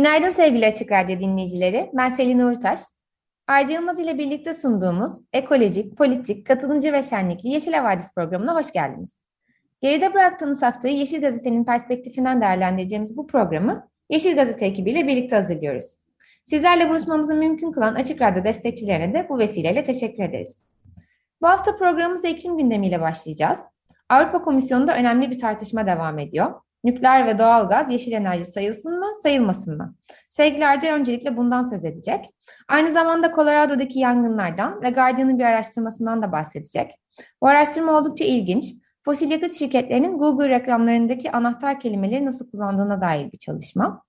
Günaydın sevgili Açık Radyo dinleyicileri. Ben Selin Uğurtaş. Ayca Yılmaz ile birlikte sunduğumuz ekolojik, politik, katılımcı ve şenlikli Yeşil Havadis programına hoş geldiniz. Geride bıraktığımız haftayı Yeşil Gazete'nin perspektifinden değerlendireceğimiz bu programı Yeşil Gazete ekibiyle birlikte hazırlıyoruz. Sizlerle buluşmamızı mümkün kılan Açık Radyo destekçilerine de bu vesileyle teşekkür ederiz. Bu hafta programımıza iklim gündemiyle başlayacağız. Avrupa Komisyonu'nda önemli bir tartışma devam ediyor. Nükleer ve doğalgaz yeşil enerji sayılsın mı, sayılmasın mı? Sevgili Arca öncelikle bundan söz edecek. Aynı zamanda Colorado'daki yangınlardan ve Guardian'ın bir araştırmasından da bahsedecek. Bu araştırma oldukça ilginç. Fosil yakıt şirketlerinin Google reklamlarındaki anahtar kelimeleri nasıl kullandığına dair bir çalışma.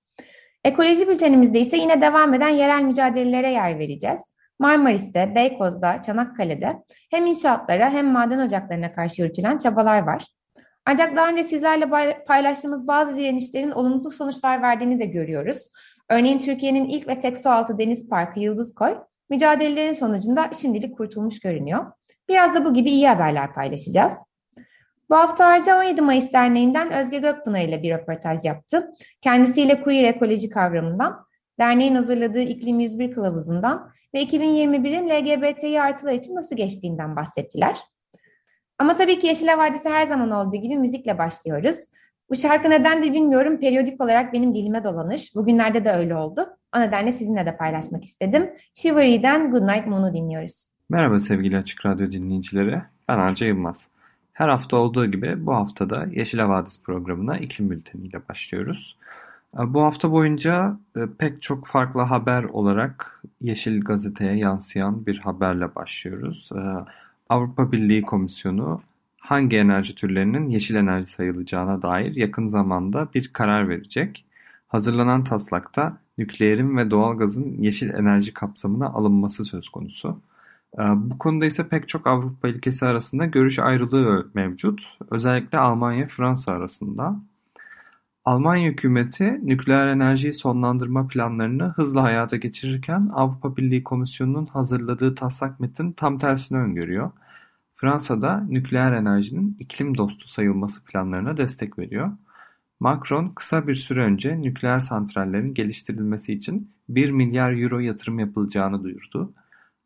Ekoloji bültenimizde ise yine devam eden yerel mücadelelere yer vereceğiz. Marmaris'te, Beykoz'da, Çanakkale'de hem inşaatlara hem maden ocaklarına karşı yürütülen çabalar var. Ancak daha önce sizlerle paylaştığımız bazı direnişlerin olumsuz sonuçlar verdiğini de görüyoruz. Örneğin Türkiye'nin ilk ve tek sualtı deniz parkı Yıldız Koy, mücadelelerin sonucunda şimdilik kurtulmuş görünüyor. Biraz da bu gibi iyi haberler paylaşacağız. Bu hafta Harca 17 Mayıs Derneği'nden Özge Gökpınar ile bir röportaj yaptı. Kendisiyle queer ekoloji kavramından, derneğin hazırladığı İklim 101 kılavuzundan ve 2021'in LGBTİ artılar için nasıl geçtiğinden bahsettiler. Ama tabii ki Yeşil Havadisi her zaman olduğu gibi müzikle başlıyoruz. Bu şarkı neden de bilmiyorum periyodik olarak benim dilime dolanır. Bugünlerde de öyle oldu. O nedenle sizinle de paylaşmak istedim. Shivery'den Good Night Moon'u dinliyoruz. Merhaba sevgili Açık Radyo dinleyicileri. Ben Arca Yılmaz. Her hafta olduğu gibi bu haftada Yeşil Havadis programına iklim bülteniyle başlıyoruz. Bu hafta boyunca e, pek çok farklı haber olarak Yeşil Gazete'ye yansıyan bir haberle başlıyoruz. Avrupa Birliği Komisyonu hangi enerji türlerinin yeşil enerji sayılacağına dair yakın zamanda bir karar verecek. Hazırlanan taslakta nükleerin ve doğalgazın yeşil enerji kapsamına alınması söz konusu. Ee, bu konuda ise pek çok Avrupa ülkesi arasında görüş ayrılığı mevcut. Özellikle Almanya-Fransa arasında. Almanya hükümeti nükleer enerjiyi sonlandırma planlarını hızla hayata geçirirken Avrupa Birliği Komisyonu'nun hazırladığı taslak metin tam tersini öngörüyor. Fransa'da nükleer enerjinin iklim dostu sayılması planlarına destek veriyor. Macron kısa bir süre önce nükleer santrallerin geliştirilmesi için 1 milyar euro yatırım yapılacağını duyurdu.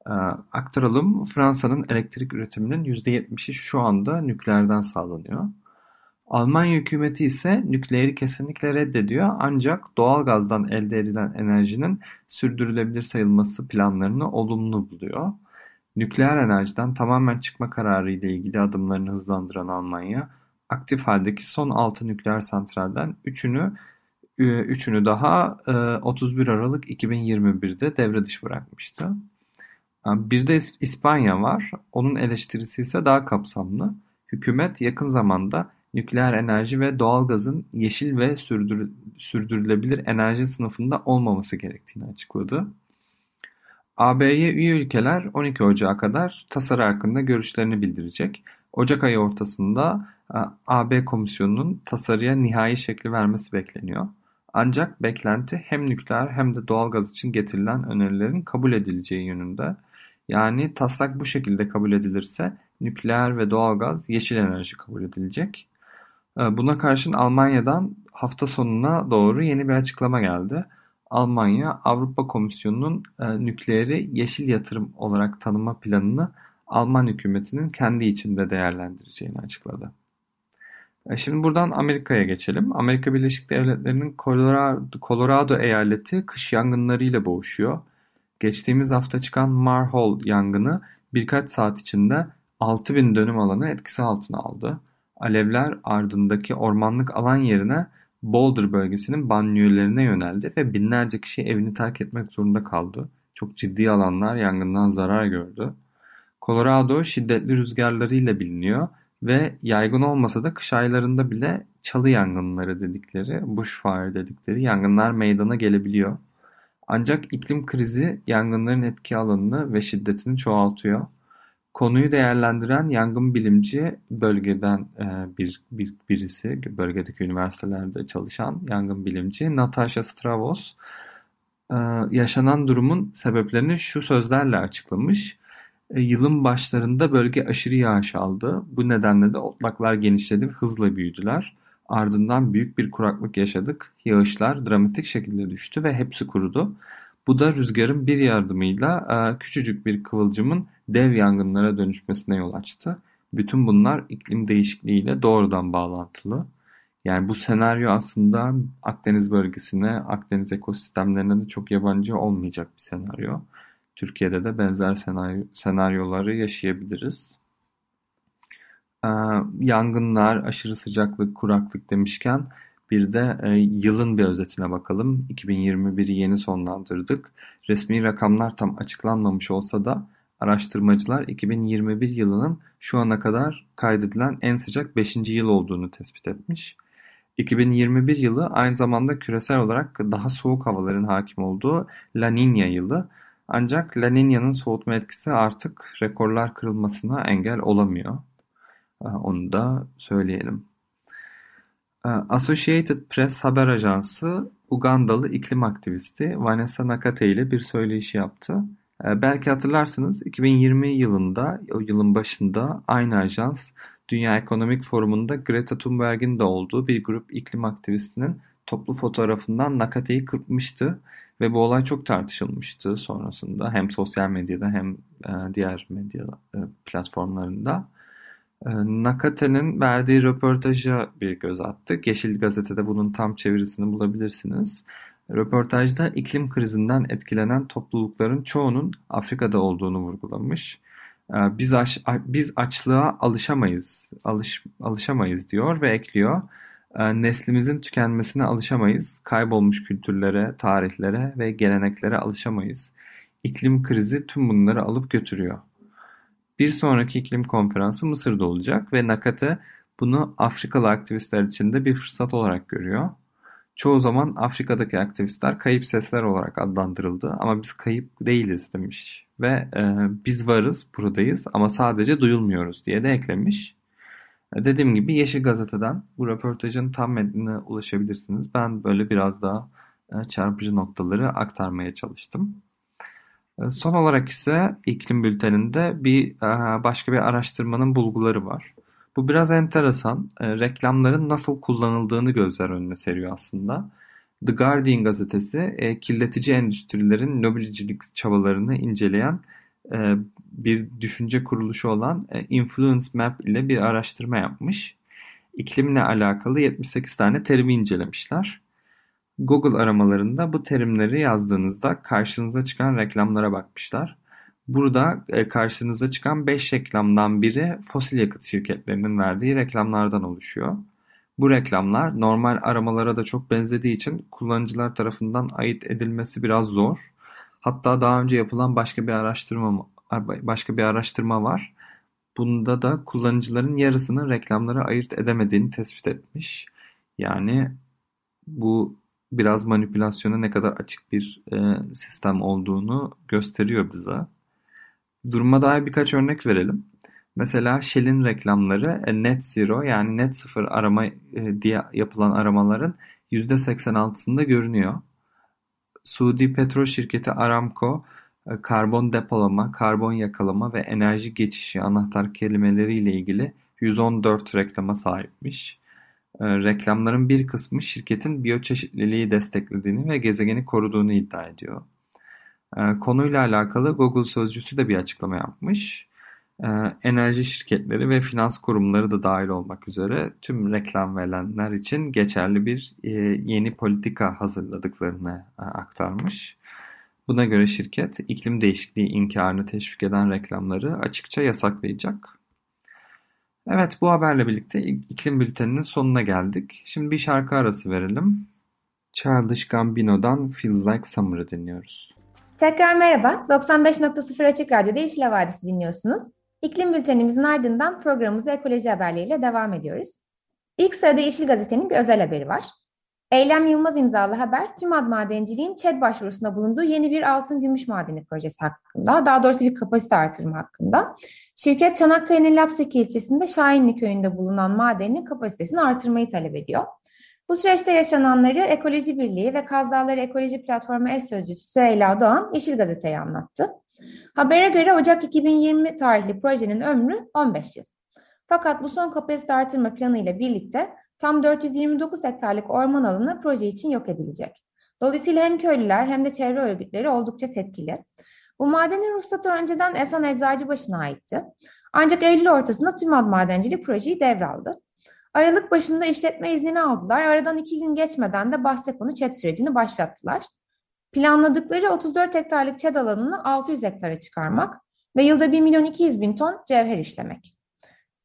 Ee, aktaralım Fransa'nın elektrik üretiminin %70'i şu anda nükleerden sağlanıyor. Almanya hükümeti ise nükleeri kesinlikle reddediyor ancak doğal gazdan elde edilen enerjinin sürdürülebilir sayılması planlarını olumlu buluyor. Nükleer enerjiden tamamen çıkma kararı ile ilgili adımlarını hızlandıran Almanya, aktif haldeki son 6 nükleer santralden 3'ünü e, üçünü daha 31 e, Aralık 2021'de devre dışı bırakmıştı. Bir de İspanya var. Onun eleştirisi ise daha kapsamlı. Hükümet yakın zamanda nükleer enerji ve doğalgazın yeşil ve sürdür sürdürülebilir enerji sınıfında olmaması gerektiğini açıkladı. AB'ye üye ülkeler 12 Ocağı kadar tasarı hakkında görüşlerini bildirecek. Ocak ayı ortasında AB Komisyonu'nun tasarıya nihai şekli vermesi bekleniyor. Ancak beklenti hem nükleer hem de doğalgaz için getirilen önerilerin kabul edileceği yönünde. Yani taslak bu şekilde kabul edilirse nükleer ve doğalgaz yeşil enerji kabul edilecek. Buna karşın Almanya'dan hafta sonuna doğru yeni bir açıklama geldi. Almanya, Avrupa Komisyonu'nun e, nükleeri yeşil yatırım olarak tanıma planını Alman hükümetinin kendi içinde değerlendireceğini açıkladı. E, şimdi buradan Amerika'ya geçelim. Amerika Birleşik Devletleri'nin Colorado, Colorado eyaleti kış yangınlarıyla boğuşuyor. Geçtiğimiz hafta çıkan Marhol yangını birkaç saat içinde 6000 dönüm alanı etkisi altına aldı. Alevler ardındaki ormanlık alan yerine Boulder bölgesinin banliyölerine yöneldi ve binlerce kişi evini terk etmek zorunda kaldı. Çok ciddi alanlar yangından zarar gördü. Colorado şiddetli rüzgarlarıyla biliniyor ve yaygın olmasa da kış aylarında bile çalı yangınları dedikleri, bushfire dedikleri yangınlar meydana gelebiliyor. Ancak iklim krizi yangınların etki alanını ve şiddetini çoğaltıyor. Konuyu değerlendiren yangın bilimci bölgeden e, bir, bir birisi, bölgedeki üniversitelerde çalışan yangın bilimci Natasha Stravos e, yaşanan durumun sebeplerini şu sözlerle açıklamış. E, yılın başlarında bölge aşırı yağış aldı. Bu nedenle de otlaklar genişledi ve hızla büyüdüler. Ardından büyük bir kuraklık yaşadık. Yağışlar dramatik şekilde düştü ve hepsi kurudu. Bu da rüzgarın bir yardımıyla e, küçücük bir kıvılcımın dev yangınlara dönüşmesine yol açtı. Bütün bunlar iklim değişikliğiyle doğrudan bağlantılı. Yani bu senaryo aslında Akdeniz bölgesine, Akdeniz ekosistemlerine de çok yabancı olmayacak bir senaryo. Türkiye'de de benzer senaryo, senaryoları yaşayabiliriz. Ee, yangınlar, aşırı sıcaklık, kuraklık demişken bir de e, yılın bir özetine bakalım. 2021'i yeni sonlandırdık. Resmi rakamlar tam açıklanmamış olsa da araştırmacılar 2021 yılının şu ana kadar kaydedilen en sıcak 5. yıl olduğunu tespit etmiş. 2021 yılı aynı zamanda küresel olarak daha soğuk havaların hakim olduğu La Niña yılı. Ancak La Niña'nın soğutma etkisi artık rekorlar kırılmasına engel olamıyor. Onu da söyleyelim. Ee, Associated Press haber ajansı Ugandalı iklim aktivisti Vanessa Nakate ile bir söyleşi yaptı. Ee, belki hatırlarsınız 2020 yılında, o yılın başında aynı ajans Dünya Ekonomik Forumu'nda Greta Thunberg'in de olduğu bir grup iklim aktivistinin toplu fotoğrafından Nakate'yi kırpmıştı ve bu olay çok tartışılmıştı sonrasında hem sosyal medyada hem e, diğer medya e, platformlarında. E, Nakate'nin verdiği röportaja bir göz attık. Yeşil Gazete'de bunun tam çevirisini bulabilirsiniz. Röportajda iklim krizinden etkilenen toplulukların çoğunun Afrika'da olduğunu vurgulamış. Ee, biz aç, biz açlığa alışamayız, alış, alışamayız diyor ve ekliyor. Ee, neslimizin tükenmesine alışamayız, kaybolmuş kültürlere, tarihlere ve geleneklere alışamayız. İklim krizi tüm bunları alıp götürüyor. Bir sonraki iklim konferansı Mısır'da olacak ve Nakate bunu Afrikalı aktivistler için de bir fırsat olarak görüyor. Çoğu zaman Afrika'daki aktivistler kayıp sesler olarak adlandırıldı ama biz kayıp değiliz demiş ve e, biz varız buradayız ama sadece duyulmuyoruz diye de eklemiş. E, dediğim gibi Yeşil Gazete'den bu röportajın tam metnine ulaşabilirsiniz. Ben böyle biraz daha e, çarpıcı noktaları aktarmaya çalıştım. E, son olarak ise iklim bülteninde bir e, başka bir araştırmanın bulguları var. Bu biraz enteresan. E, reklamların nasıl kullanıldığını gözler önüne seriyor aslında. The Guardian gazetesi e, kirletici endüstrilerin lobicilik çabalarını inceleyen e, bir düşünce kuruluşu olan Influence Map ile bir araştırma yapmış. İklimle alakalı 78 tane terimi incelemişler. Google aramalarında bu terimleri yazdığınızda karşınıza çıkan reklamlara bakmışlar. Burada e, karşınıza çıkan 5 reklamdan biri fosil yakıt şirketlerinin verdiği reklamlardan oluşuyor. Bu reklamlar normal aramalara da çok benzediği için kullanıcılar tarafından ayırt edilmesi biraz zor. Hatta daha önce yapılan başka bir araştırma başka bir araştırma var. Bunda da kullanıcıların yarısının reklamları ayırt edemediğini tespit etmiş. Yani bu biraz manipülasyona ne kadar açık bir e, sistem olduğunu gösteriyor bize. Duruma dair birkaç örnek verelim. Mesela Shell'in reklamları e, net zero yani net sıfır arama e, diye yapılan aramaların %86'sında görünüyor. Suudi petrol şirketi Aramco e, karbon depolama, karbon yakalama ve enerji geçişi anahtar kelimeleriyle ilgili 114 reklama sahipmiş. Reklamların bir kısmı şirketin biyoçeşitliliği desteklediğini ve gezegeni koruduğunu iddia ediyor. Konuyla alakalı Google sözcüsü de bir açıklama yapmış. Ee, enerji şirketleri ve finans kurumları da dahil olmak üzere tüm reklam verenler için geçerli bir e, yeni politika hazırladıklarını e, aktarmış. Buna göre şirket iklim değişikliği inkarını teşvik eden reklamları açıkça yasaklayacak. Evet bu haberle birlikte iklim bülteninin sonuna geldik. Şimdi bir şarkı arası verelim. Childish Gambino'dan Feels Like Summer'ı dinliyoruz. Tekrar merhaba. 95.0 Açık Radyo'da Yeşil Vadisi dinliyorsunuz. İklim bültenimizin ardından programımıza ekoloji haberleriyle devam ediyoruz. İlk sırada Yeşil Gazete'nin bir özel haberi var. Eylem Yılmaz imzalı haber, tüm ad madenciliğin ÇED başvurusunda bulunduğu yeni bir altın gümüş madeni projesi hakkında, daha doğrusu bir kapasite artırımı hakkında. Şirket Çanakkale'nin Lapseki ilçesinde Şahinli köyünde bulunan madenin kapasitesini artırmayı talep ediyor. Bu süreçte yaşananları Ekoloji Birliği ve Kaz Dağları Ekoloji Platformu eş sözcüsü Süheyla Doğan Yeşil Gazete'ye anlattı. Habere göre Ocak 2020 tarihli projenin ömrü 15 yıl. Fakat bu son kapasite artırma planı ile birlikte tam 429 hektarlık orman alanı proje için yok edilecek. Dolayısıyla hem köylüler hem de çevre örgütleri oldukça tepkili. Bu madenin ruhsatı önceden Esen Eczacıbaşı'na aitti. Ancak Eylül ortasında tüm ad madencilik projeyi devraldı. Aralık başında işletme iznini aldılar. Aradan iki gün geçmeden de bahse konu ÇED sürecini başlattılar. Planladıkları 34 hektarlık ÇED alanını 600 hektara çıkarmak ve yılda 1 milyon 200 bin ton cevher işlemek.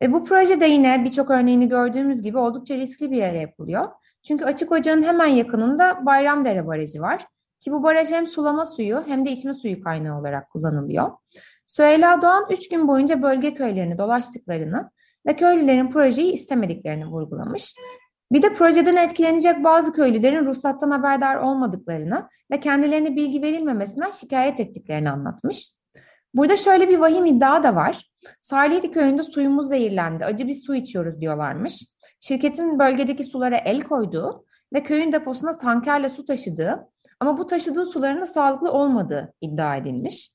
E, bu projede yine birçok örneğini gördüğümüz gibi oldukça riskli bir yere yapılıyor. Çünkü açık ocağın hemen yakınında Bayramdere Barajı var. Ki bu baraj hem sulama suyu hem de içme suyu kaynağı olarak kullanılıyor. Süheyla Doğan 3 gün boyunca bölge köylerini dolaştıklarını ve köylülerin projeyi istemediklerini vurgulamış. Bir de projeden etkilenecek bazı köylülerin ruhsattan haberdar olmadıklarını ve kendilerine bilgi verilmemesinden şikayet ettiklerini anlatmış. Burada şöyle bir vahim iddia da var. Salihli köyünde suyumuz zehirlendi, acı bir su içiyoruz diyorlarmış. Şirketin bölgedeki sulara el koyduğu ve köyün deposuna tankerle su taşıdığı ama bu taşıdığı suların da sağlıklı olmadığı iddia edilmiş.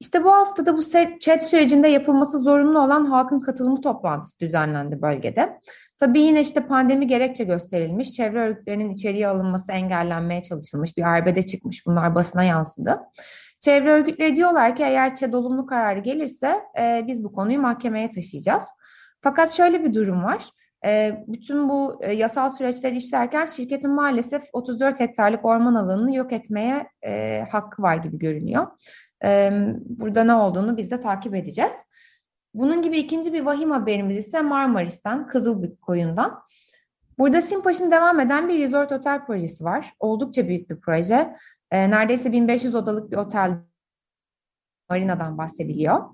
İşte bu haftada bu chat sürecinde yapılması zorunlu olan halkın katılımı toplantısı düzenlendi bölgede. Tabii yine işte pandemi gerekçe gösterilmiş, çevre örgütlerinin içeriye alınması engellenmeye çalışılmış, bir arbede çıkmış, bunlar basına yansıdı. Çevre örgütleri diyorlar ki eğer ÇED olumlu kararı gelirse e, biz bu konuyu mahkemeye taşıyacağız. Fakat şöyle bir durum var. E, bütün bu e, yasal süreçleri işlerken şirketin maalesef 34 hektarlık orman alanını yok etmeye e, hakkı var gibi görünüyor. E, burada ne olduğunu biz de takip edeceğiz. Bunun gibi ikinci bir vahim haberimiz ise Marmaris'ten, Kızılkoyun'dan. Burada Simpaş'ın devam eden bir resort otel projesi var. Oldukça büyük bir proje. E, neredeyse 1500 odalık bir otel marinadan bahsediliyor.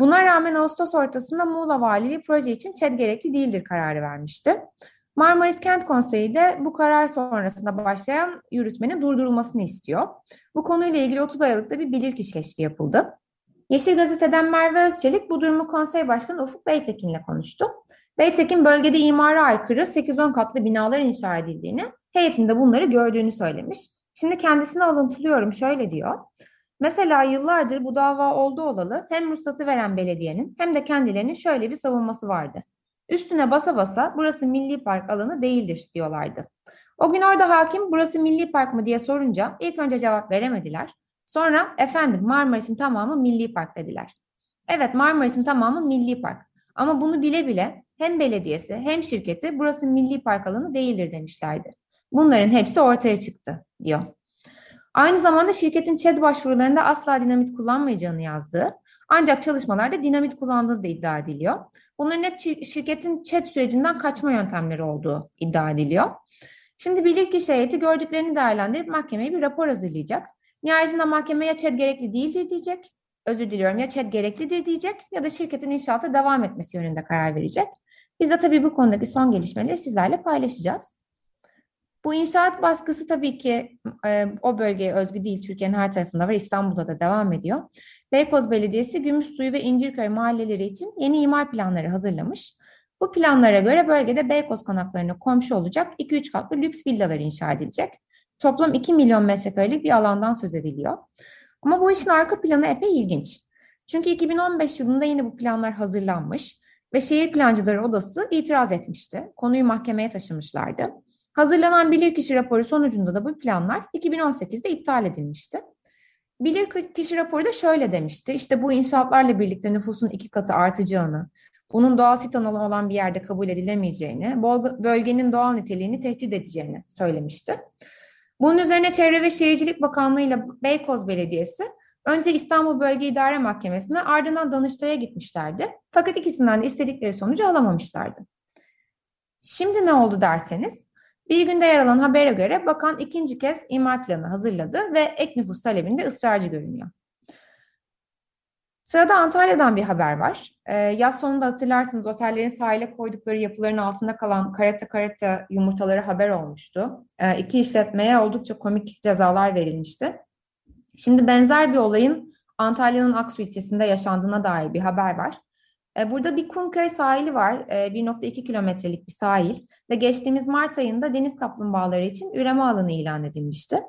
Buna rağmen Ağustos ortasında Muğla Valiliği proje için ÇED gerekli değildir kararı vermişti. Marmaris Kent Konseyi de bu karar sonrasında başlayan yürütmenin durdurulmasını istiyor. Bu konuyla ilgili 30 Aralık'ta bir bilirkişi keşfi yapıldı. Yeşil Gazete'den Merve Özçelik bu durumu konsey başkanı Ufuk Beytekin'le konuştu. Beytekin bölgede imara aykırı 8-10 katlı binalar inşa edildiğini, heyetinde bunları gördüğünü söylemiş. Şimdi kendisine alıntılıyorum şöyle diyor. Mesela yıllardır bu dava oldu olalı hem ruhsatı veren belediyenin hem de kendilerinin şöyle bir savunması vardı. Üstüne basa basa burası milli park alanı değildir diyorlardı. O gün orada hakim burası milli park mı diye sorunca ilk önce cevap veremediler. Sonra efendim Marmaris'in tamamı milli park dediler. Evet Marmaris'in tamamı milli park. Ama bunu bile bile hem belediyesi hem şirketi burası milli park alanı değildir demişlerdi. Bunların hepsi ortaya çıktı diyor. Aynı zamanda şirketin ÇED başvurularında asla dinamit kullanmayacağını yazdığı ancak çalışmalarda dinamit kullandığı da iddia ediliyor. Bunların hep şirketin ÇED sürecinden kaçma yöntemleri olduğu iddia ediliyor. Şimdi bilirkişi heyeti gördüklerini değerlendirip mahkemeye bir rapor hazırlayacak. Nihayetinde mahkeme ya ÇED gerekli değildir diyecek, özür diliyorum ya ÇED gereklidir diyecek ya da şirketin inşaata devam etmesi yönünde karar verecek. Biz de tabii bu konudaki son gelişmeleri sizlerle paylaşacağız. Bu inşaat baskısı tabii ki e, o bölgeye özgü değil. Türkiye'nin her tarafında var. İstanbul'da da devam ediyor. Beykoz Belediyesi Gümüşsuyu ve İncirköy mahalleleri için yeni imar planları hazırlamış. Bu planlara göre bölgede Beykoz konaklarına komşu olacak 2-3 katlı lüks villalar inşa edilecek. Toplam 2 milyon metrekarelik bir alandan söz ediliyor. Ama bu işin arka planı epey ilginç. Çünkü 2015 yılında yine bu planlar hazırlanmış ve Şehir Plancıları Odası itiraz etmişti. Konuyu mahkemeye taşımışlardı. Hazırlanan bilirkişi raporu sonucunda da bu planlar 2018'de iptal edilmişti. Bilirkişi raporu da şöyle demişti. İşte bu inşaatlarla birlikte nüfusun iki katı artacağını, bunun doğal sit alanı olan bir yerde kabul edilemeyeceğini, bölgenin doğal niteliğini tehdit edeceğini söylemişti. Bunun üzerine Çevre ve Şehircilik Bakanlığı ile Beykoz Belediyesi önce İstanbul Bölge İdare Mahkemesi'ne ardından Danıştay'a gitmişlerdi. Fakat ikisinden de istedikleri sonucu alamamışlardı. Şimdi ne oldu derseniz, bir günde yer alan habere göre bakan ikinci kez imar planı hazırladı ve ek nüfus talebinde ısrarcı görünüyor. Sırada Antalya'dan bir haber var. Ee, yaz sonunda hatırlarsınız otellerin sahile koydukları yapıların altında kalan karate karate yumurtaları haber olmuştu. Ee, iki işletmeye oldukça komik cezalar verilmişti. Şimdi benzer bir olayın Antalya'nın Aksu ilçesinde yaşandığına dair bir haber var. Ee, burada bir Kumköy sahili var. Ee, 1.2 kilometrelik bir sahil ve geçtiğimiz Mart ayında deniz kaplumbağaları için üreme alanı ilan edilmişti.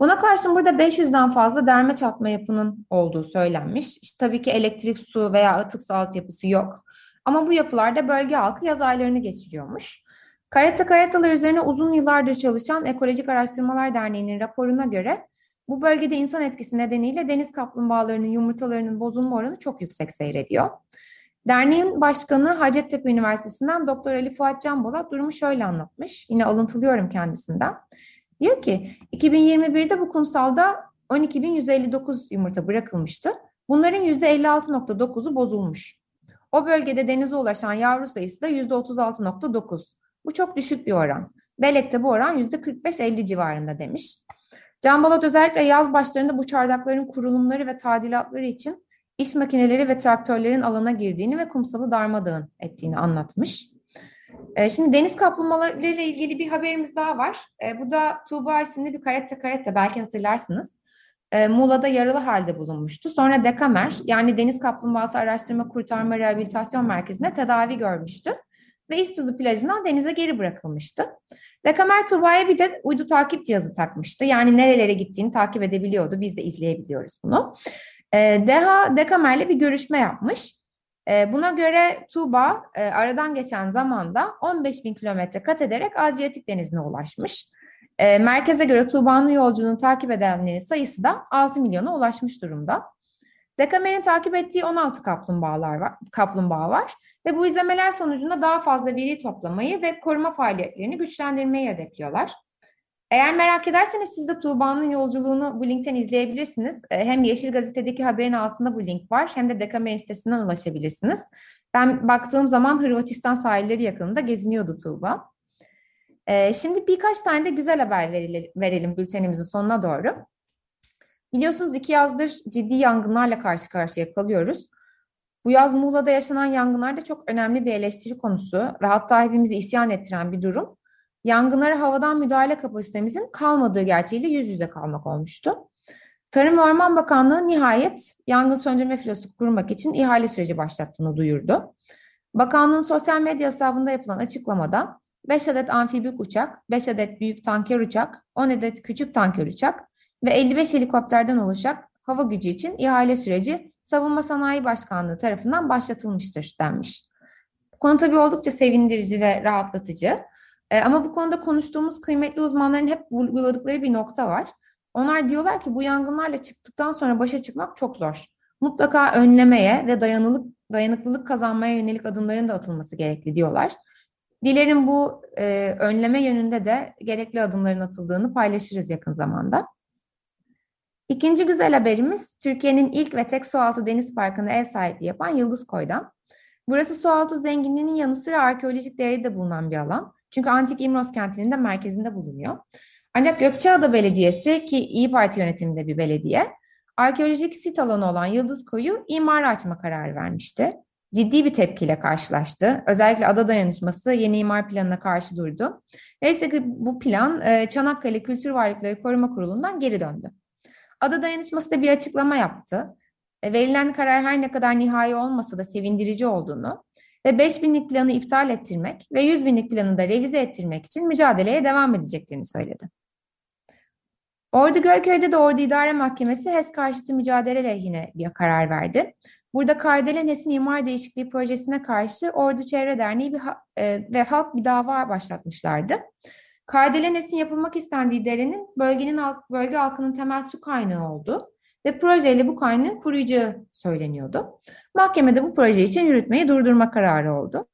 Buna karşın burada 500'den fazla derme çatma yapının olduğu söylenmiş. İşte tabii ki elektrik, su veya atık su altyapısı yok. Ama bu yapılarda bölge halkı yaz aylarını geçiriyormuş. Karate karatalar üzerine uzun yıllardır çalışan Ekolojik Araştırmalar Derneği'nin raporuna göre bu bölgede insan etkisi nedeniyle deniz kaplumbağalarının yumurtalarının bozulma oranı çok yüksek seyrediyor. Derneğin başkanı Hacettepe Üniversitesi'nden Doktor Ali Fuat Canbolat durumu şöyle anlatmış. Yine alıntılıyorum kendisinden. Diyor ki 2021'de bu kumsalda 12.159 yumurta bırakılmıştı. Bunların %56.9'u bozulmuş. O bölgede denize ulaşan yavru sayısı da %36.9. Bu çok düşük bir oran. Belek'te bu oran %45-50 civarında demiş. Can Balat özellikle yaz başlarında bu çardakların kurulumları ve tadilatları için iş makineleri ve traktörlerin alana girdiğini ve kumsalı darmadağın ettiğini anlatmış. E, şimdi deniz kaplumbağaları ile ilgili bir haberimiz daha var. E, bu da Tuğba isimli bir karette karette belki hatırlarsınız. E, Muğla'da yaralı halde bulunmuştu. Sonra Dekamer yani Deniz Kaplumbağası Araştırma Kurtarma Rehabilitasyon Merkezi'ne tedavi görmüştü. Ve İstuzu plajından denize geri bırakılmıştı. Dekamer Tuğba'ya bir de uydu takip cihazı takmıştı. Yani nerelere gittiğini takip edebiliyordu. Biz de izleyebiliyoruz bunu. E, Deha Dekamer'le bir görüşme yapmış. E, buna göre Tuğba e, aradan geçen zamanda 15 bin kilometre kat ederek Adriyatik Denizi'ne ulaşmış. E, merkeze göre Tuğba'nın yolculuğunu takip edenlerin sayısı da 6 milyona ulaşmış durumda. Dekamer'in takip ettiği 16 kaplumbağalar var, kaplumbağa var ve bu izlemeler sonucunda daha fazla veri toplamayı ve koruma faaliyetlerini güçlendirmeyi hedefliyorlar. Eğer merak ederseniz siz de Tuğba'nın yolculuğunu bu linkten izleyebilirsiniz. Ee, hem Yeşil Gazete'deki haberin altında bu link var hem de Dekamer'in sitesinden ulaşabilirsiniz. Ben baktığım zaman Hırvatistan sahilleri yakınında geziniyordu Tuğba. Ee, şimdi birkaç tane de güzel haber verelim, verelim bültenimizin sonuna doğru. Biliyorsunuz iki yazdır ciddi yangınlarla karşı karşıya kalıyoruz. Bu yaz Muğla'da yaşanan yangınlar da çok önemli bir eleştiri konusu ve hatta hepimizi isyan ettiren bir durum yangınlara havadan müdahale kapasitemizin kalmadığı gerçeğiyle yüz yüze kalmak olmuştu. Tarım ve Orman Bakanlığı nihayet yangın söndürme filosu kurmak için ihale süreci başlattığını duyurdu. Bakanlığın sosyal medya hesabında yapılan açıklamada 5 adet amfibik uçak, 5 adet büyük tanker uçak, 10 adet küçük tanker uçak ve 55 helikopterden oluşacak hava gücü için ihale süreci Savunma Sanayi Başkanlığı tarafından başlatılmıştır denmiş. Konu tabii oldukça sevindirici ve rahatlatıcı. E, ama bu konuda konuştuğumuz kıymetli uzmanların hep vurguladıkları bir nokta var. Onlar diyorlar ki bu yangınlarla çıktıktan sonra başa çıkmak çok zor. Mutlaka önlemeye ve dayanıklık, dayanıklılık kazanmaya yönelik adımların da atılması gerekli diyorlar. Dilerim bu e, önleme yönünde de gerekli adımların atıldığını paylaşırız yakın zamanda. İkinci güzel haberimiz Türkiye'nin ilk ve tek sualtı deniz parkını ev sahipliği yapan Yıldız Koy'dan. Burası sualtı zenginliğinin yanı sıra arkeolojik değeri de bulunan bir alan. Çünkü Antik İmros kentinin de merkezinde bulunuyor. Ancak Gökçeada Belediyesi ki İyi Parti yönetiminde bir belediye, arkeolojik sit alanı olan Yıldız Koyu imara açma kararı vermişti. Ciddi bir tepkiyle karşılaştı. Özellikle ada dayanışması yeni imar planına karşı durdu. Neyse ki bu plan e, Çanakkale Kültür Varlıkları Koruma Kurulu'ndan geri döndü. Ada dayanışması da bir açıklama yaptı. E, verilen karar her ne kadar nihai olmasa da sevindirici olduğunu ve 5 binlik planı iptal ettirmek ve 100 binlik planı da revize ettirmek için mücadeleye devam edeceklerini söyledi. Ordu Gölköy'de de Ordu İdare Mahkemesi HES karşıtı mücadele lehine bir karar verdi. Burada Kardelen HES'in imar değişikliği projesine karşı Ordu Çevre Derneği bir, e, ve halk bir dava başlatmışlardı. Kardelen HES'in yapılmak istendiği derenin bölgenin bölge halkının temel su kaynağı oldu ve projeyle bu kaynağın kuruyacağı söyleniyordu. Mahkemede bu proje için yürütmeyi durdurma kararı oldu.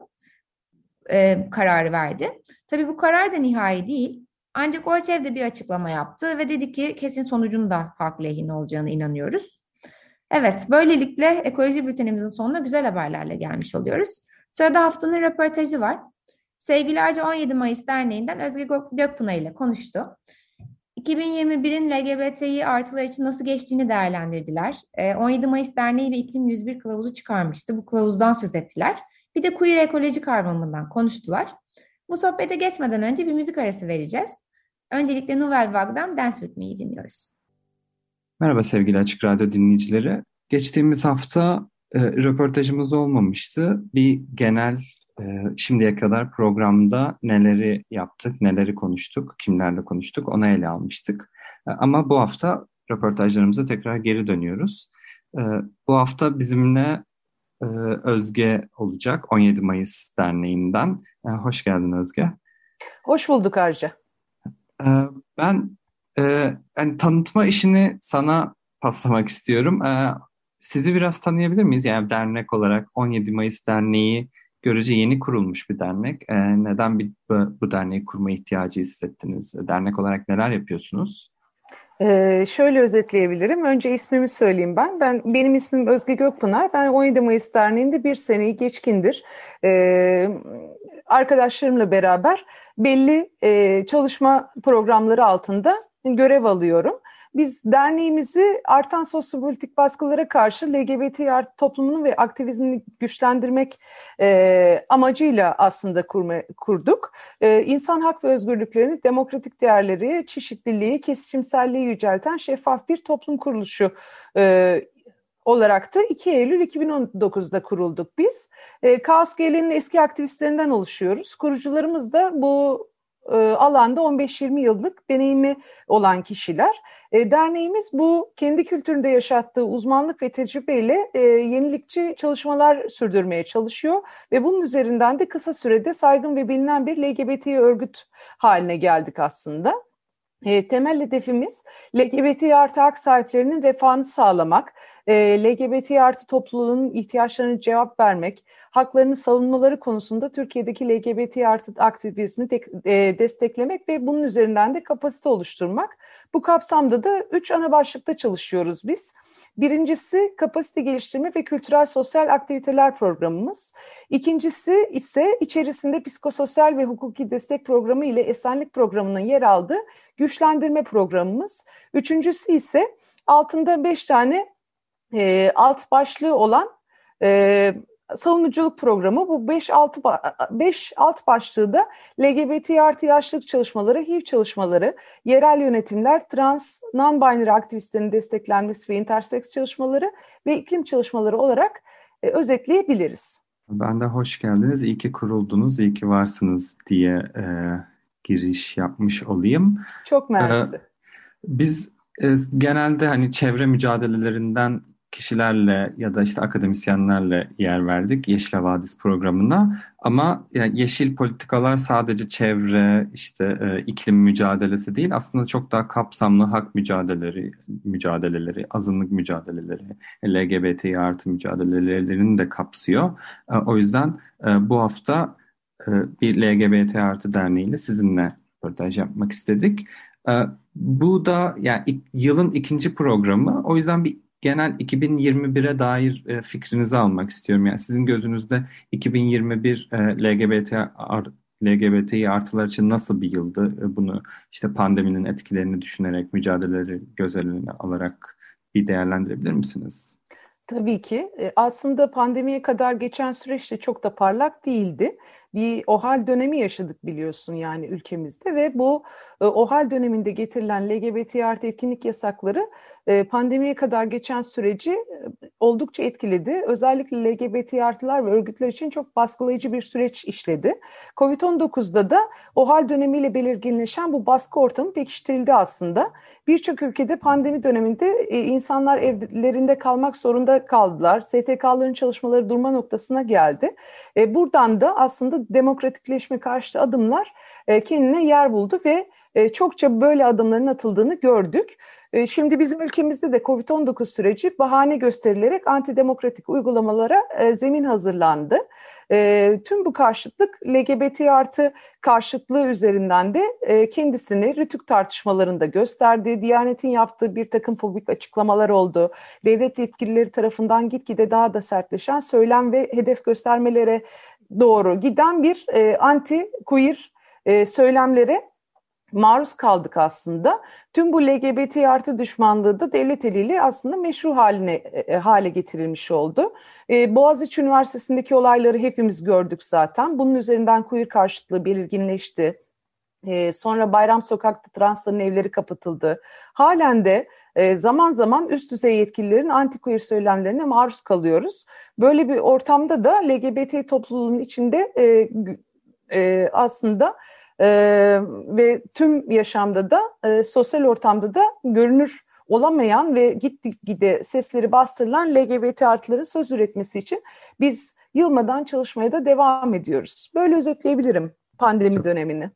Ee, kararı verdi. Tabii bu karar da nihai değil. Ancak Orçev de bir açıklama yaptı ve dedi ki kesin sonucun da halk lehine olacağını inanıyoruz. Evet, böylelikle ekoloji bültenimizin sonuna güzel haberlerle gelmiş oluyoruz. Sırada haftanın röportajı var. Sevgilerce 17 Mayıs Derneği'nden Özge Gökpınar ile konuştu. 2021'in LGBTİ artılar için nasıl geçtiğini değerlendirdiler. 17 Mayıs Derneği ve İklim 101 kılavuzu çıkarmıştı. Bu kılavuzdan söz ettiler. Bir de queer ekoloji kavramından konuştular. Bu sohbete geçmeden önce bir müzik arası vereceğiz. Öncelikle Nouvelle Vague'dan Dance With Me'yi dinliyoruz. Merhaba sevgili Açık Radyo dinleyicileri. Geçtiğimiz hafta e, röportajımız olmamıştı. Bir genel şimdiye kadar programda neleri yaptık, neleri konuştuk, kimlerle konuştuk onu ele almıştık. E, ama bu hafta röportajlarımıza tekrar geri dönüyoruz. E, bu hafta bizimle e, Özge olacak 17 Mayıs Derneği'nden. Hoş geldin Özge. Hoş bulduk Arca. Ben e, yani tanıtma işini sana paslamak istiyorum. Sizi biraz tanıyabilir miyiz? Yani dernek olarak 17 Mayıs Derneği görece yeni kurulmuş bir dernek. E, neden bir, bu, bu derneği kurma ihtiyacı hissettiniz? Dernek olarak neler yapıyorsunuz? Ee, şöyle özetleyebilirim. Önce ismimi söyleyeyim ben. Ben Benim ismim Özge Gökpınar. Ben 17 Mayıs Derneği'nde bir seneyi geçkindir. Ee, arkadaşlarımla beraber belli e, çalışma programları altında görev alıyorum. Biz derneğimizi artan sosyopolitik baskılara karşı LGBT toplumunu ve aktivizmini güçlendirmek e, amacıyla aslında kurma, kurduk. E, insan hak ve özgürlüklerini, demokratik değerleri, çeşitliliği, kesişimselliği yücelten şeffaf bir toplum kuruluşu e, olarak da 2 Eylül 2019'da kurulduk biz. E, Kaos Gele'nin eski aktivistlerinden oluşuyoruz. Kurucularımız da bu e, alanda 15-20 yıllık deneyimi olan kişiler. E, derneğimiz bu kendi kültüründe yaşattığı uzmanlık ve tecrübeyle e, yenilikçi çalışmalar sürdürmeye çalışıyor ve bunun üzerinden de kısa sürede saygın ve bilinen bir LGBT örgüt haline geldik aslında. Temel hedefimiz LGBT artı hak sahiplerinin refahını sağlamak, e, LGBT artı topluluğunun ihtiyaçlarına cevap vermek, haklarını savunmaları konusunda Türkiye'deki LGBT artı aktivizmi e, desteklemek ve bunun üzerinden de kapasite oluşturmak. Bu kapsamda da üç ana başlıkta çalışıyoruz biz. Birincisi kapasite geliştirme ve kültürel sosyal aktiviteler programımız. İkincisi ise içerisinde psikososyal ve hukuki destek programı ile esenlik programının yer aldığı güçlendirme programımız. Üçüncüsü ise altında beş tane e, alt başlığı olan e, savunuculuk programı. Bu 5 6 5 alt başlığı da LGBT artı yaşlılık çalışmaları, HIV çalışmaları, yerel yönetimler, trans, non-binary aktivistlerin desteklenmesi ve interseks çalışmaları ve iklim çalışmaları olarak e, özetleyebiliriz. Ben de hoş geldiniz. İyi ki kuruldunuz, iyi ki varsınız diye e, giriş yapmış olayım. Çok mersi. E, biz e, genelde hani çevre mücadelelerinden kişilerle ya da işte akademisyenlerle yer verdik Yeşil Havadis programına. Ama yani yeşil politikalar sadece çevre, işte e, iklim mücadelesi değil, aslında çok daha kapsamlı hak mücadeleleri, mücadeleleri, azınlık mücadeleleri, LGBT artı mücadelelerini de kapsıyor. E, o yüzden e, bu hafta e, bir LGBT artı derneğiyle sizinle röportaj yapmak istedik. E, bu da yani yılın ikinci programı. O yüzden bir genel 2021'e dair e, fikrinizi almak istiyorum. Yani sizin gözünüzde 2021 e, LGBT LGBTİ artılar için nasıl bir yıldı? E, bunu işte pandeminin etkilerini düşünerek, mücadeleleri göz önüne alarak bir değerlendirebilir misiniz? Tabii ki. E, aslında pandemiye kadar geçen süreç de çok da parlak değildi bir OHAL dönemi yaşadık biliyorsun yani ülkemizde ve bu e, OHAL döneminde getirilen LGBT artı etkinlik yasakları e, pandemiye kadar geçen süreci e, oldukça etkiledi. Özellikle LGBT artılar ve örgütler için çok baskılayıcı bir süreç işledi. Covid-19'da da OHAL dönemiyle belirginleşen bu baskı ortamı pekiştirildi aslında. Birçok ülkede pandemi döneminde insanlar evlerinde kalmak zorunda kaldılar. STK'ların çalışmaları durma noktasına geldi. Buradan da aslında demokratikleşme karşıtı adımlar e, kendine yer buldu ve e, çokça böyle adımların atıldığını gördük. E, şimdi bizim ülkemizde de COVID-19 süreci bahane gösterilerek antidemokratik uygulamalara zemin hazırlandı. Tüm bu karşıtlık LGBT artı karşıtlığı üzerinden de kendisini Rütük tartışmalarında gösterdi. Diyanet'in yaptığı bir takım fobik açıklamalar oldu. Devlet yetkilileri tarafından gitgide daha da sertleşen söylem ve hedef göstermelere doğru giden bir e, anti queer e, söylemlere maruz kaldık aslında. Tüm bu LGBT artı düşmanlığı da devlet eliyle aslında meşru haline e, hale getirilmiş oldu. E, Boğaziçi Üniversitesi'ndeki olayları hepimiz gördük zaten. Bunun üzerinden queer karşıtlığı belirginleşti. E, sonra Bayram Sokak'ta transların evleri kapatıldı. Halen de e, zaman zaman üst düzey yetkililerin anti-queer söylemlerine maruz kalıyoruz. Böyle bir ortamda da LGBT topluluğunun içinde e, e, aslında e, ve tüm yaşamda da e, sosyal ortamda da görünür olamayan ve gitgide sesleri bastırılan LGBT artıların söz üretmesi için biz yılmadan çalışmaya da devam ediyoruz. Böyle özetleyebilirim pandemi çok, dönemini.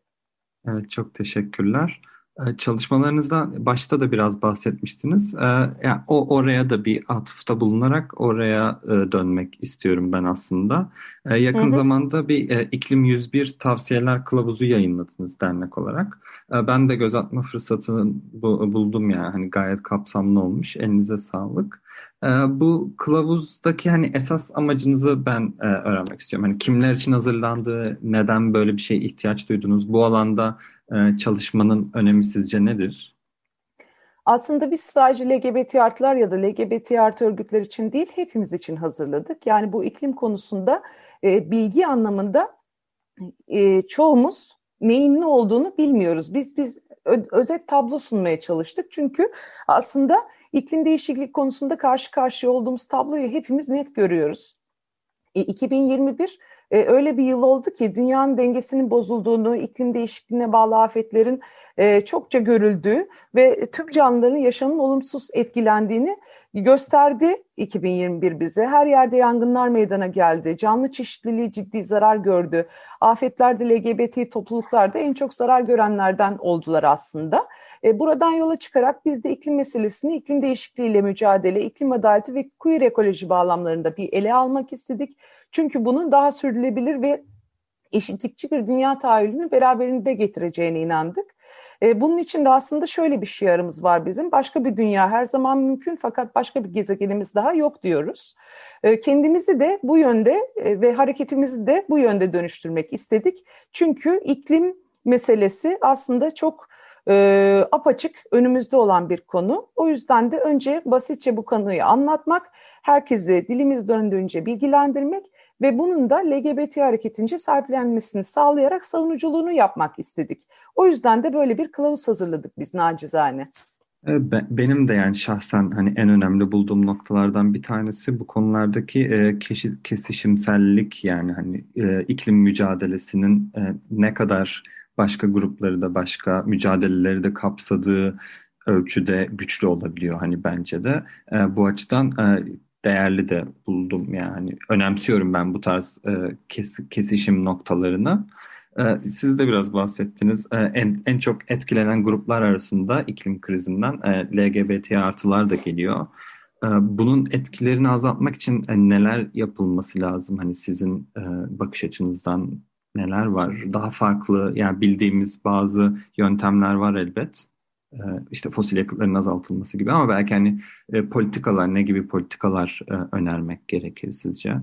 Evet çok teşekkürler. Ee, çalışmalarınızdan başta da biraz bahsetmiştiniz. Ee, yani o oraya da bir atıfta bulunarak oraya e, dönmek istiyorum ben aslında. Ee, yakın hı hı. zamanda bir e, iklim 101 tavsiyeler kılavuzu yayınladınız dernek olarak. Ben de göz atma fırsatını buldum yani hani gayet kapsamlı olmuş. Elinize sağlık. Bu kılavuzdaki hani esas amacınızı ben e, öğrenmek istiyorum. Hani kimler için hazırlandı, neden böyle bir şeye ihtiyaç duydunuz, bu alanda çalışmanın önemi sizce nedir? Aslında biz sadece LGBT artılar ya da LGBT artı örgütler için değil hepimiz için hazırladık. Yani bu iklim konusunda e, bilgi anlamında e, çoğumuz neyin ne olduğunu bilmiyoruz. Biz biz özet tablo sunmaya çalıştık. Çünkü aslında iklim değişiklik konusunda karşı karşıya olduğumuz tabloyu hepimiz net görüyoruz. E, 2021 e, öyle bir yıl oldu ki dünyanın dengesinin bozulduğunu, iklim değişikliğine bağlı afetlerin e, çokça görüldüğü ve tüm canlıların yaşamın olumsuz etkilendiğini gösterdi 2021 bize. Her yerde yangınlar meydana geldi. Canlı çeşitliliği ciddi zarar gördü. Afetlerde LGBT topluluklarda en çok zarar görenlerden oldular aslında. E, buradan yola çıkarak biz de iklim meselesini iklim değişikliğiyle mücadele, iklim adaleti ve queer ekoloji bağlamlarında bir ele almak istedik. Çünkü bunun daha sürdürülebilir ve eşitlikçi bir dünya tahayyülünü beraberinde getireceğine inandık. E, bunun için de aslında şöyle bir şiarımız var bizim. Başka bir dünya her zaman mümkün fakat başka bir gezegenimiz daha yok diyoruz. E, kendimizi de bu yönde ve hareketimizi de bu yönde dönüştürmek istedik. Çünkü iklim meselesi aslında çok e, apaçık önümüzde olan bir konu. O yüzden de önce basitçe bu konuyu anlatmak, herkesi dilimiz döndüğünce bilgilendirmek ve bunun da LGBT hareketince sahiplenmesini sağlayarak savunuculuğunu yapmak istedik. O yüzden de böyle bir kılavuz hazırladık biz nacizane. Benim de yani şahsen hani en önemli bulduğum noktalardan bir tanesi bu konulardaki e, kesişimsellik yani hani e, iklim mücadelesinin e, ne kadar başka grupları da başka mücadeleleri de kapsadığı ölçüde güçlü olabiliyor hani bence de. E, bu açıdan e, değerli de buldum yani önemsiyorum ben bu tarz e, kes, kesişim noktalarını. E, siz de biraz bahsettiniz. E, en, en çok etkilenen gruplar arasında iklim krizinden e, LGBT artılar da geliyor. E, bunun etkilerini azaltmak için e, neler yapılması lazım? Hani sizin e, bakış açınızdan neler var? Daha farklı yani bildiğimiz bazı yöntemler var elbet. Ee, işte fosil yakıtların azaltılması gibi ama belki hani e, politikalar ne gibi politikalar e, önermek gerekir sizce?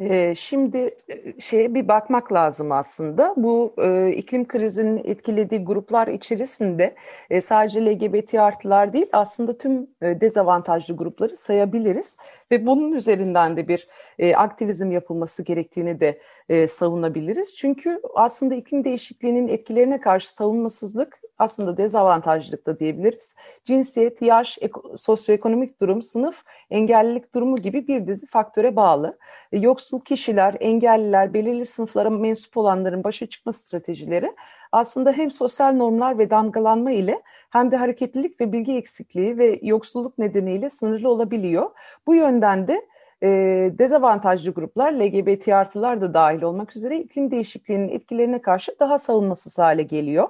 Ee, şimdi e, şeye bir bakmak lazım aslında. Bu e, iklim krizinin etkilediği gruplar içerisinde e, sadece LGBT artılar değil aslında tüm e, dezavantajlı grupları sayabiliriz. Ve bunun üzerinden de bir e, aktivizm yapılması gerektiğini de e, savunabiliriz. Çünkü aslında iklim değişikliğinin etkilerine karşı savunmasızlık aslında dezavantajlılık da diyebiliriz. Cinsiyet, yaş, sosyoekonomik durum, sınıf, engellilik durumu gibi bir dizi faktöre bağlı. E, yoksul kişiler, engelliler, belirli sınıflara mensup olanların başa çıkma stratejileri aslında hem sosyal normlar ve damgalanma ile hem de hareketlilik ve bilgi eksikliği ve yoksulluk nedeniyle sınırlı olabiliyor. Bu yönden de e, dezavantajlı gruplar, LGBT artılar da dahil olmak üzere iklim değişikliğinin etkilerine karşı daha savunmasız hale geliyor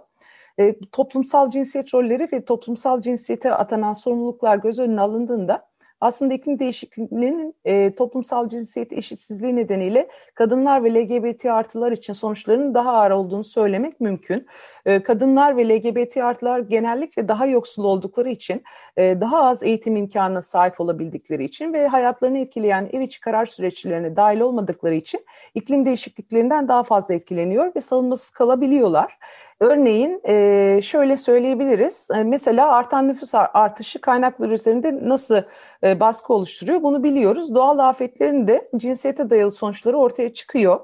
e, toplumsal cinsiyet rolleri ve toplumsal cinsiyete atanan sorumluluklar göz önüne alındığında aslında iklim değişikliğinin e, toplumsal cinsiyet eşitsizliği nedeniyle kadınlar ve LGBT artılar için sonuçlarının daha ağır olduğunu söylemek mümkün. E, kadınlar ve LGBT artılar genellikle daha yoksul oldukları için, e, daha az eğitim imkanına sahip olabildikleri için ve hayatlarını etkileyen ev içi karar süreçlerine dahil olmadıkları için iklim değişikliklerinden daha fazla etkileniyor ve savunmasız kalabiliyorlar. Örneğin e, şöyle söyleyebiliriz. E, mesela artan nüfus artışı kaynaklar üzerinde nasıl e, baskı oluşturuyor bunu biliyoruz. Doğal afetlerin de cinsiyete dayalı sonuçları ortaya çıkıyor.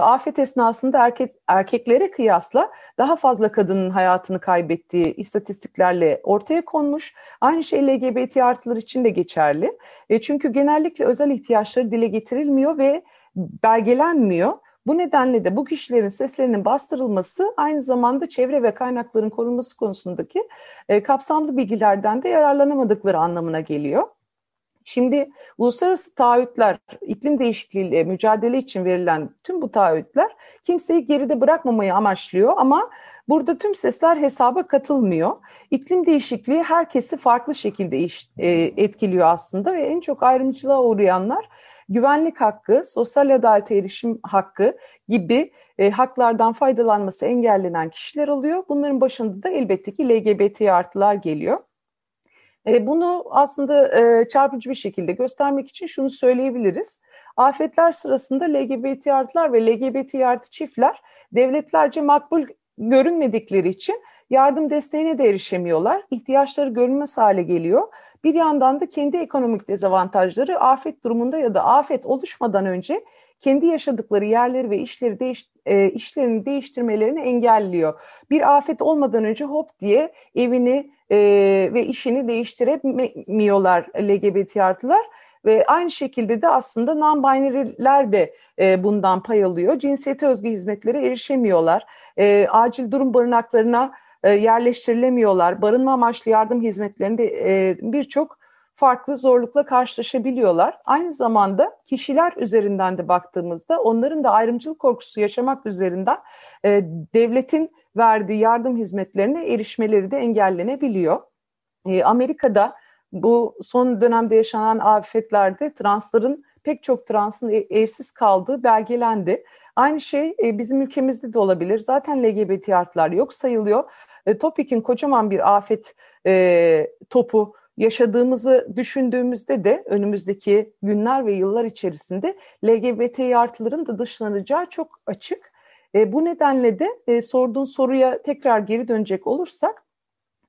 Afet esnasında erkek, erkeklere kıyasla daha fazla kadının hayatını kaybettiği istatistiklerle ortaya konmuş. Aynı şey LGBT artılar için de geçerli. Çünkü genellikle özel ihtiyaçları dile getirilmiyor ve belgelenmiyor. Bu nedenle de bu kişilerin seslerinin bastırılması aynı zamanda çevre ve kaynakların korunması konusundaki e, kapsamlı bilgilerden de yararlanamadıkları anlamına geliyor. Şimdi uluslararası taahhütler, iklim değişikliğiyle mücadele için verilen tüm bu taahhütler kimseyi geride bırakmamayı amaçlıyor ama burada tüm sesler hesaba katılmıyor. İklim değişikliği herkesi farklı şekilde e, etkiliyor aslında ve en çok ayrımcılığa uğrayanlar güvenlik hakkı, sosyal adalete erişim hakkı gibi e, haklardan faydalanması engellenen kişiler oluyor. Bunların başında da elbette ki LGBT artılar geliyor. E, bunu aslında e, çarpıcı bir şekilde göstermek için şunu söyleyebiliriz. Afetler sırasında LGBT artılar ve LGBT artı çiftler devletlerce makbul görünmedikleri için yardım desteğine de erişemiyorlar. İhtiyaçları görünmez hale geliyor bir yandan da kendi ekonomik dezavantajları afet durumunda ya da afet oluşmadan önce kendi yaşadıkları yerleri ve işleri değiş, e, işlerini değiştirmelerini engelliyor. Bir afet olmadan önce hop diye evini e, ve işini değiştiremiyorlar LGBT artılar. Ve aynı şekilde de aslında non-binary'ler de e, bundan pay alıyor. Cinsiyete özgü hizmetlere erişemiyorlar. E, acil durum barınaklarına yerleştirilemiyorlar. Barınma amaçlı yardım hizmetlerinde e, birçok farklı zorlukla karşılaşabiliyorlar. Aynı zamanda kişiler üzerinden de baktığımızda onların da ayrımcılık korkusu yaşamak üzerinden e, devletin verdiği yardım hizmetlerine erişmeleri de engellenebiliyor. Amerika'da bu son dönemde yaşanan afetlerde transların pek çok transın evsiz kaldığı belgelendi. Aynı şey bizim ülkemizde de olabilir. Zaten LGBT artılar yok sayılıyor e, Topik'in kocaman bir afet e, topu yaşadığımızı düşündüğümüzde de önümüzdeki günler ve yıllar içerisinde LGBT artıların da dışlanacağı çok açık. E, bu nedenle de e, sorduğun soruya tekrar geri dönecek olursak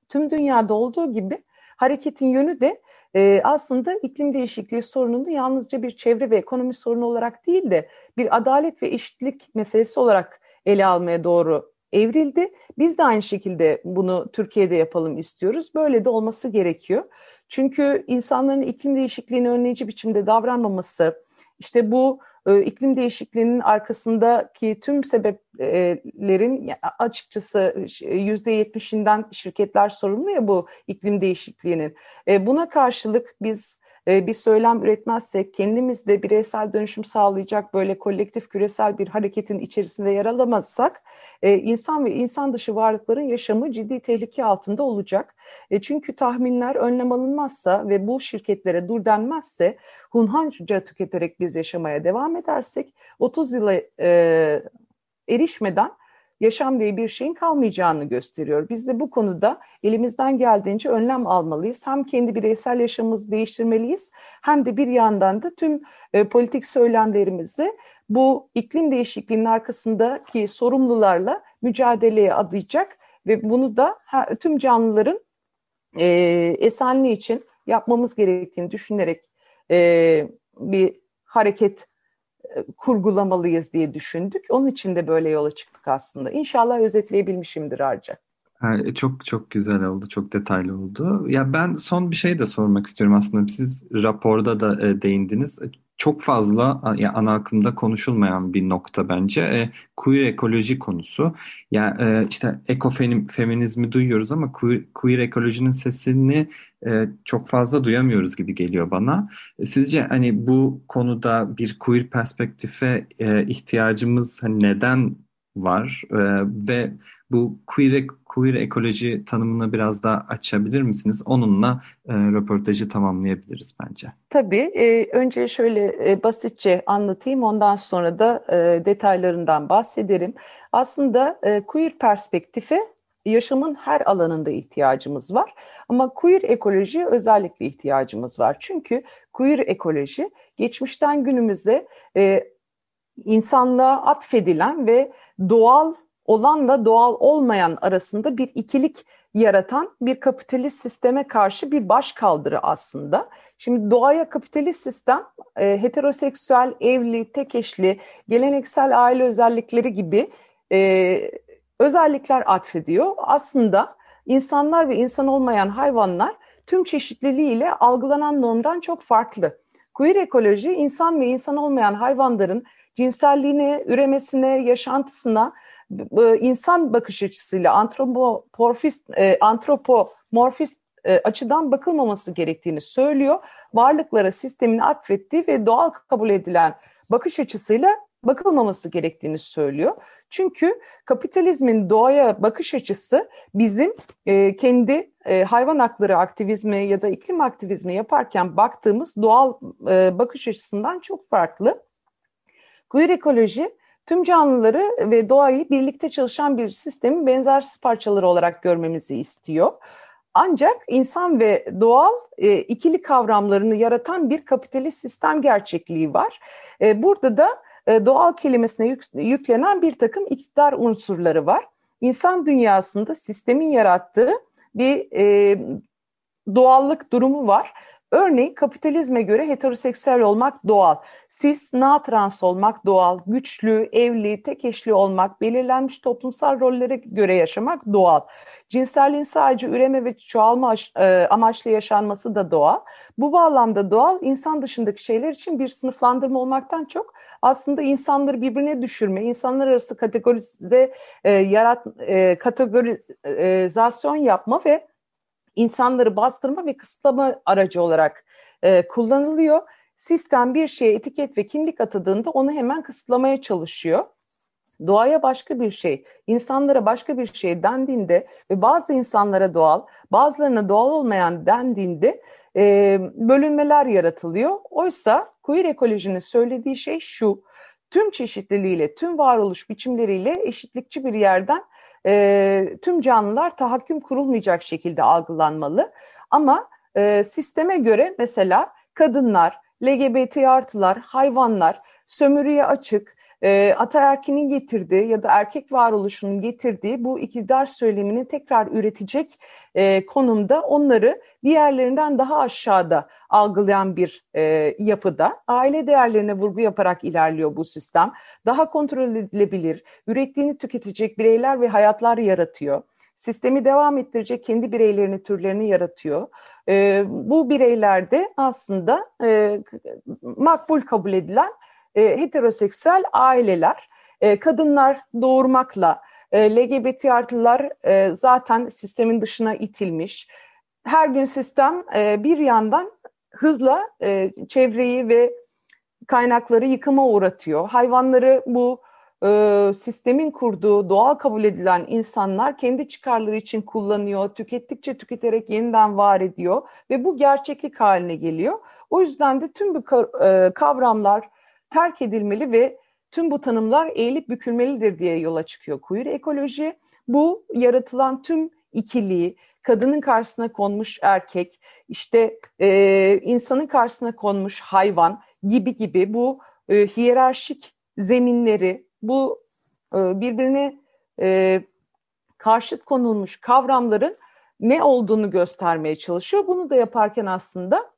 tüm dünyada olduğu gibi hareketin yönü de e, aslında iklim değişikliği sorununu yalnızca bir çevre ve ekonomi sorunu olarak değil de bir adalet ve eşitlik meselesi olarak ele almaya doğru evrildi. Biz de aynı şekilde bunu Türkiye'de yapalım istiyoruz. Böyle de olması gerekiyor. Çünkü insanların iklim değişikliğini önleyici biçimde davranmaması, işte bu e, iklim değişikliğinin arkasındaki tüm sebeplerin açıkçası yüzde yetmişinden şirketler sorumlu ya bu iklim değişikliğinin. E, buna karşılık biz bir söylem üretmezsek, kendimiz de bireysel dönüşüm sağlayacak böyle kolektif küresel bir hareketin içerisinde yer alamazsak, e, insan ve insan dışı varlıkların yaşamı ciddi tehlike altında olacak. E, çünkü tahminler önlem alınmazsa ve bu şirketlere dur denmezse, hunharca tüketerek biz yaşamaya devam edersek, 30 yıla erişmeden yaşam diye bir şeyin kalmayacağını gösteriyor. Biz de bu konuda elimizden geldiğince önlem almalıyız. Hem kendi bireysel yaşamımızı değiştirmeliyiz hem de bir yandan da tüm e, politik söylemlerimizi bu iklim değişikliğinin arkasındaki sorumlularla mücadeleye adayacak ve bunu da tüm canlıların e, esenliği için yapmamız gerektiğini düşünerek e, bir hareket kurgulamalıyız diye düşündük. Onun için de böyle yola çıktık aslında. İnşallah özetleyebilmişimdir Arca. Çok çok güzel oldu, çok detaylı oldu. Ya ben son bir şey de sormak istiyorum aslında. Siz raporda da e, değindiniz çok fazla yani ana akımda konuşulmayan bir nokta bence. E, queer ekoloji konusu. Yani e, işte ekofeminizmi duyuyoruz ama queer, queer ekolojinin sesini e, çok fazla duyamıyoruz gibi geliyor bana. E, sizce hani bu konuda bir queer perspektife e, ihtiyacımız hani neden var ve bu queer, queer ekoloji tanımını biraz daha açabilir misiniz? Onunla röportajı tamamlayabiliriz bence. Tabii. Önce şöyle basitçe anlatayım. Ondan sonra da detaylarından bahsederim. Aslında queer perspektife yaşamın her alanında ihtiyacımız var. Ama queer ekoloji özellikle ihtiyacımız var. Çünkü queer ekoloji geçmişten günümüze e, insanlığa atfedilen ve doğal olanla doğal olmayan arasında bir ikilik yaratan bir kapitalist sisteme karşı bir baş kaldırı aslında. Şimdi doğaya kapitalist sistem e, heteroseksüel, evli, tek eşli, geleneksel aile özellikleri gibi e, özellikler atfediyor. Aslında insanlar ve insan olmayan hayvanlar tüm çeşitliliğiyle algılanan normdan çok farklı. Queer ekoloji insan ve insan olmayan hayvanların cinselliğine, üremesine, yaşantısına insan bakış açısıyla antropomorfist, e, antropomorfist e, açıdan bakılmaması gerektiğini söylüyor. Varlıklara sistemin atfettiği ve doğal kabul edilen bakış açısıyla bakılmaması gerektiğini söylüyor. Çünkü kapitalizmin doğaya bakış açısı bizim e, kendi e, hayvan hakları aktivizmi ya da iklim aktivizmi yaparken baktığımız doğal e, bakış açısından çok farklı. Queer ekoloji tüm canlıları ve doğayı birlikte çalışan bir sistemin benzersiz parçaları olarak görmemizi istiyor. Ancak insan ve doğal e, ikili kavramlarını yaratan bir kapitalist sistem gerçekliği var. E, burada da e, doğal kelimesine yük, yüklenen bir takım iktidar unsurları var. İnsan dünyasında sistemin yarattığı bir e, doğallık durumu var Örneğin kapitalizme göre heteroseksüel olmak doğal, cis, na trans olmak doğal, güçlü, evli, tek eşli olmak, belirlenmiş toplumsal rollere göre yaşamak doğal. Cinselliğin sadece üreme ve çoğalma e, amaçlı yaşanması da doğal. Bu bağlamda doğal, insan dışındaki şeyler için bir sınıflandırma olmaktan çok aslında insanları birbirine düşürme, insanlar arası kategorize e, yarat, e, kategorizasyon yapma ve insanları bastırma ve kısıtlama aracı olarak e, kullanılıyor. Sistem bir şeye etiket ve kimlik atadığında onu hemen kısıtlamaya çalışıyor. Doğaya başka bir şey, insanlara başka bir şey dendiğinde ve bazı insanlara doğal, bazılarına doğal olmayan dendiğinde e, bölünmeler yaratılıyor. Oysa queer ekolojinin söylediği şey şu, tüm çeşitliliğiyle, tüm varoluş biçimleriyle eşitlikçi bir yerden e, tüm canlılar tahakküm kurulmayacak şekilde algılanmalı. Ama e, sisteme göre mesela kadınlar, LGBT artılar, hayvanlar sömürüye açık, e, ataerkinin getirdiği ya da erkek varoluşunun getirdiği bu iktidar söylemini tekrar üretecek e, konumda onları diğerlerinden daha aşağıda algılayan bir e, yapıda aile değerlerine vurgu yaparak ilerliyor bu sistem. Daha kontrol edilebilir, ürettiğini tüketecek bireyler ve hayatlar yaratıyor. Sistemi devam ettirecek kendi bireylerini, türlerini yaratıyor. E, bu bireylerde aslında e, makbul kabul edilen e, heteroseksüel aileler, e, kadınlar doğurmakla, e, LGBT artılar e, zaten sistemin dışına itilmiş. Her gün sistem e, bir yandan hızla e, çevreyi ve kaynakları yıkıma uğratıyor. Hayvanları bu e, sistemin kurduğu doğal kabul edilen insanlar kendi çıkarları için kullanıyor, tükettikçe tüketerek yeniden var ediyor ve bu gerçeklik haline geliyor. O yüzden de tüm bu e, kavramlar terk edilmeli ve tüm bu tanımlar eğilip bükülmelidir diye yola çıkıyor queer ekoloji. Bu yaratılan tüm ikiliği, kadının karşısına konmuş erkek, işte e, insanın karşısına konmuş hayvan gibi gibi bu e, hiyerarşik zeminleri, bu e, birbirine e, karşıt konulmuş kavramların ne olduğunu göstermeye çalışıyor. Bunu da yaparken aslında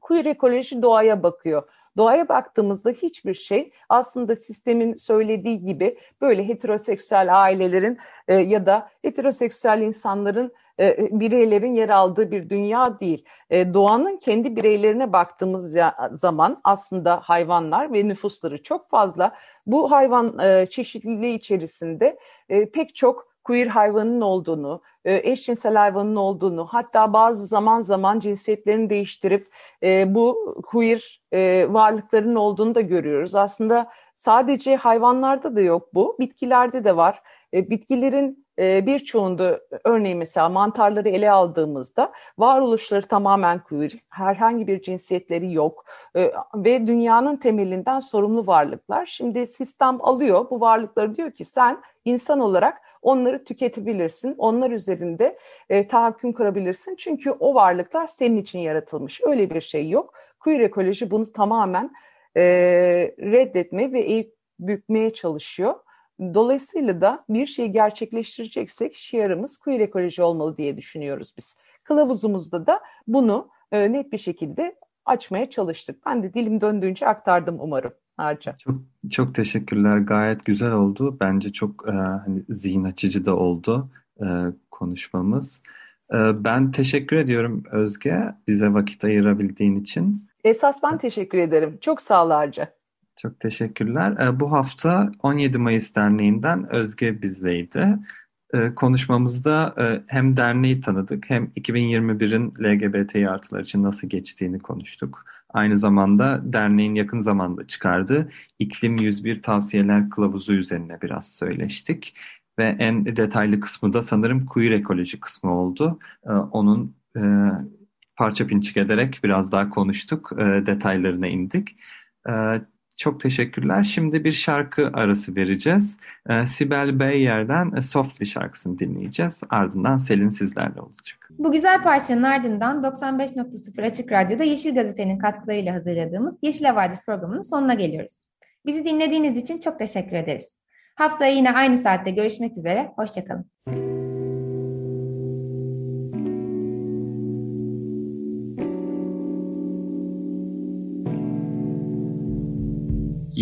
queer ekoloji doğaya bakıyor. Doğaya baktığımızda hiçbir şey aslında sistemin söylediği gibi böyle heteroseksüel ailelerin e, ya da heteroseksüel insanların e, bireylerin yer aldığı bir dünya değil. E, doğanın kendi bireylerine baktığımız zaman aslında hayvanlar ve nüfusları çok fazla. Bu hayvan e, çeşitliliği içerisinde e, pek çok queer hayvanın olduğunu, e, eşcinsel hayvanın olduğunu, hatta bazı zaman zaman cinsiyetlerini değiştirip e, bu queer e, varlıkların olduğunu da görüyoruz. Aslında sadece hayvanlarda da yok bu, bitkilerde de var. Bitkilerin birçoğunda örneğin mesela mantarları ele aldığımızda varoluşları tamamen queer, herhangi bir cinsiyetleri yok ve dünyanın temelinden sorumlu varlıklar. Şimdi sistem alıyor bu varlıkları diyor ki sen insan olarak onları tüketebilirsin. Onlar üzerinde e, tahakküm kurabilirsin. Çünkü o varlıklar senin için yaratılmış. Öyle bir şey yok. Queer ekoloji bunu tamamen e, reddetmeye ve eğip bükmeye çalışıyor. Dolayısıyla da bir şeyi gerçekleştireceksek şiarımız queer ekoloji olmalı diye düşünüyoruz biz. Kılavuzumuzda da bunu e, net bir şekilde açmaya çalıştık. Ben de dilim döndüğünce aktardım umarım. Harca. Çok çok teşekkürler. Gayet güzel oldu. Bence çok e, hani zihin açıcı da oldu e, konuşmamız. E, ben teşekkür ediyorum Özge bize vakit ayırabildiğin için. Esas ben teşekkür ederim. Çok sağ ol Harca. Çok teşekkürler. E, bu hafta 17 Mayıs Derneği'nden Özge bizdeydi. E, konuşmamızda e, hem derneği tanıdık hem 2021'in LGBTİ artılar için nasıl geçtiğini konuştuk. Aynı zamanda derneğin yakın zamanda çıkardığı İklim 101 Tavsiyeler Kılavuzu üzerine biraz söyleştik. Ve en detaylı kısmı da sanırım queer ekoloji kısmı oldu. Onun parça pinçik ederek biraz daha konuştuk, detaylarına indik. Çok teşekkürler. Şimdi bir şarkı arası vereceğiz. Ee, Sibel Beyyer'den Softly şarkısını dinleyeceğiz. Ardından Selin sizlerle olacak. Bu güzel parçanın ardından 95.0 Açık Radyo'da Yeşil Gazete'nin katkılarıyla hazırladığımız Yeşil Havadis programının sonuna geliyoruz. Bizi dinlediğiniz için çok teşekkür ederiz. Haftaya yine aynı saatte görüşmek üzere. Hoşçakalın.